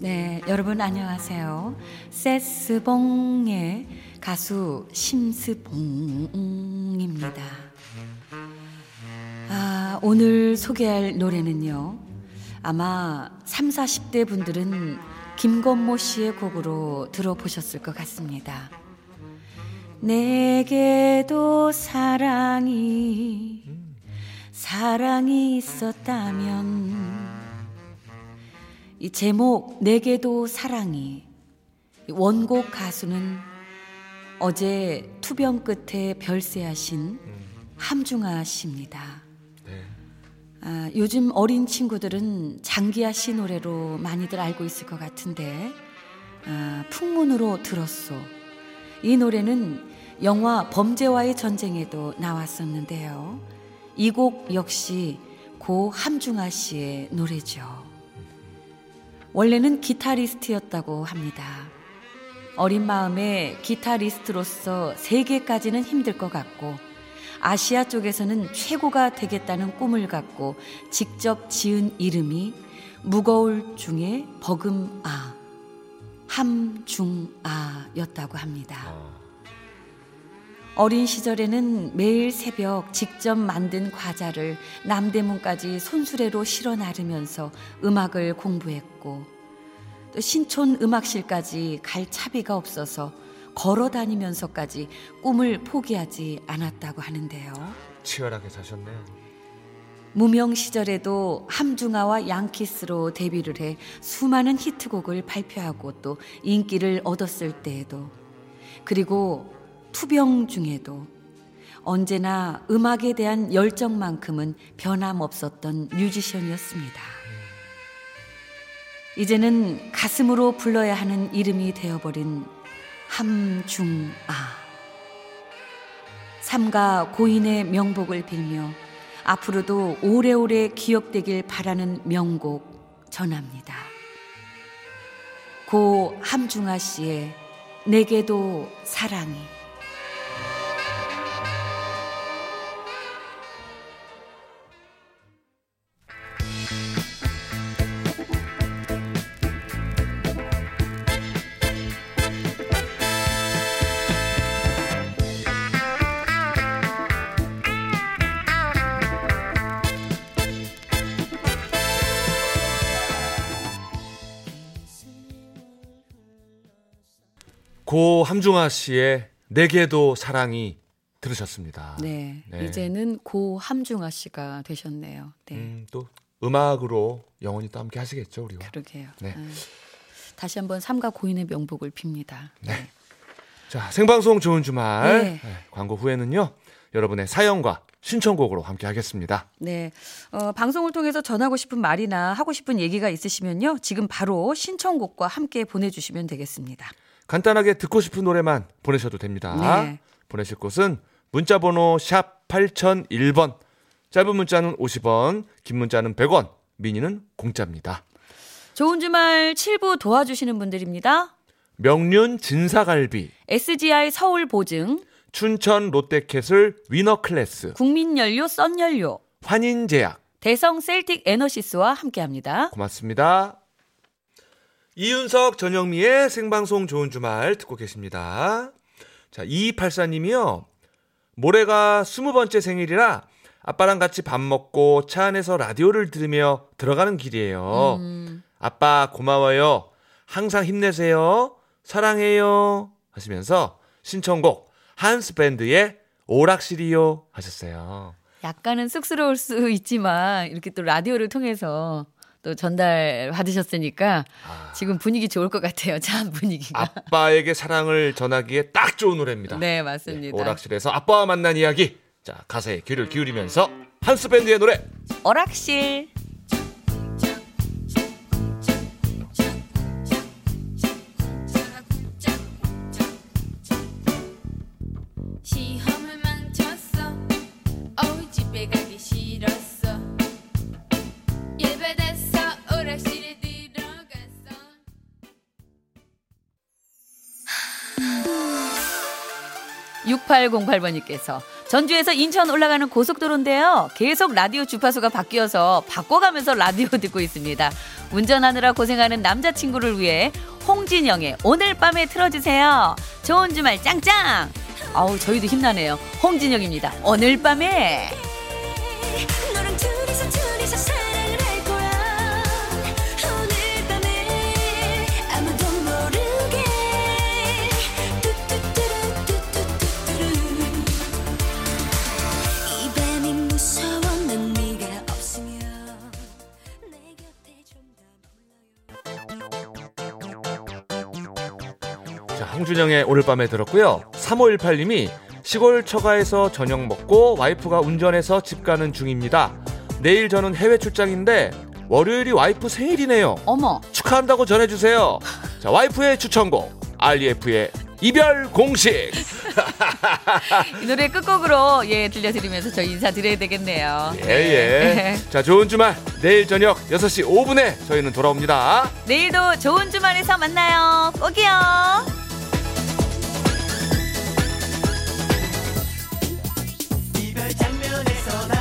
네, 여러분 안녕하세요. 세스봉의 가수 심스봉입니다. 아, 오늘 소개할 노래는요. 아마 3, 40대 분들은 김건모 씨의 곡으로 들어보셨을 것 같습니다. 내게도 사랑이 사랑이 있었다면 이 제목 내게도 사랑이 이 원곡 가수는 어제 투병 끝에 별세하신 함중아 씨입니다. 네. 아, 요즘 어린 친구들은 장기하 씨 노래로 많이들 알고 있을 것 같은데 아, 풍문으로 들었소. 이 노래는 영화 범죄와의 전쟁에도 나왔었는데요. 이 곡 역시 고 함중아 씨의 노래죠. 원래는 기타리스트였다고 합니다. 어린 마음에 기타리스트로서 세계까지는 힘들 것 같고 아시아 쪽에서는 최고가 되겠다는 꿈을 갖고 직접 지은 이름이 무거울 중에 버금아 함중아였다고 합니다. 어린 시절에는 매일 새벽 직접 만든 과자를 남대문까지 손수레로 실어 나르면서 음악을 공부했고 또 신촌 음악실까지 갈 차비가 없어서 걸어 다니면서까지 꿈을 포기하지 않았다고 하는데요. 치열하게 사셨네요. 무명 시절에도 함중아와 양키스로 데뷔를 해 수많은 히트곡을 발표하고 또 인기를 얻었을 때에도 그리고 투병 중에도 언제나 음악에 대한 열정만큼은 변함없었던 뮤지션이었습니다. 이제는 가슴으로 불러야 하는 이름이 되어버린 함중아. 삼가 고인의 명복을 빌며 앞으로도 오래오래 기억되길 바라는 명곡 전합니다. 고 함중아 씨의 내게도 사랑이 고 함중아 씨의 내게도 사랑이 들으셨습니다. 네, 네. 이제는 고 함중아 씨가 되셨네요. 네, 음, 또 음악으로 영원히 또 함께 하시겠죠, 우리와. 그러게요. 네. 아, 다시 한번 삼가 고인의 명복을 빕니다. 네. 자, 생방송 좋은 주말. 네. 네, 광고 후에는요. 여러분의 사연과 신청곡으로 함께 하겠습니다. 네. 어, 방송을 통해서 전하고 싶은 말이나 하고 싶은 얘기가 있으시면요. 지금 바로 신청곡과 함께 보내주시면 되겠습니다. 간단하게 듣고 싶은 노래만 보내셔도 됩니다. 네. 보내실 곳은 문자번호 샵 8001번. 짧은 문자는 50원, 긴 문자는 100원, 미니는 공짜입니다. 좋은 주말 7부 도와주시는 분들입니다. 명륜 진사갈비, SGI 서울 보증, 춘천 롯데캐슬 위너 클래스, 국민연료 썬연료, 환인제약. 대성 셀틱 에너시스와 함께합니다. 고맙습니다. 이윤석 전영미의 생방송 좋은 주말 듣고 계십니다. 자, 2284님이요. 모레가 20번째 생일이라 아빠랑 같이 밥 먹고 차 안에서 라디오를 들으며 들어가는 길이에요. 음, 아빠 고마워요. 항상 힘내세요. 사랑해요. 하시면서 신청곡 한스 밴드의 오락실이요 하셨어요. 약간은 쑥스러울 수 있지만 이렇게 또 라디오를 통해서 또 전달 받으셨으니까 아. 지금 분위기 좋을 것 같아요. 참 분위기가. 아빠에게 사랑을 전하기에 딱 좋은 노래입니다. 네, 맞습니다. 오락실에서 아빠와 만난 이야기. 자, 가사에 귀를 기울이면서 한스 밴드의 노래 오락실. 6808번님께서 전주에서 인천 올라가는 고속도로인데요. 계속 라디오 주파수가 바뀌어서 바꿔가면서 라디오 듣고 있습니다. 운전하느라 고생하는 남자친구를 위해 홍진영의 오늘 밤에 틀어주세요. 좋은 주말 짱짱! 아우, 저희도 힘나네요. 홍진영입니다. 오늘 밤에! 홍준영의 오늘 밤에 들었고요. 3518님이 시골 처가에서 저녁 먹고 와이프가 운전해서 집 가는 중입니다. 내일 저는 해외 출장인데 월요일이 와이프 생일이네요. 어머, 축하한다고 전해주세요. 자, 와이프의 추천곡 REF의 이별 공식. 이 노래 끝곡으로 예, 들려드리면서 저희 인사드려야 되겠네요. 예, 예. 자, 좋은 주말. 내일 저녁 6시 5분에 저희는 돌아옵니다. 내일도 좋은 주말에서 만나요. 꼭이요. 장면에서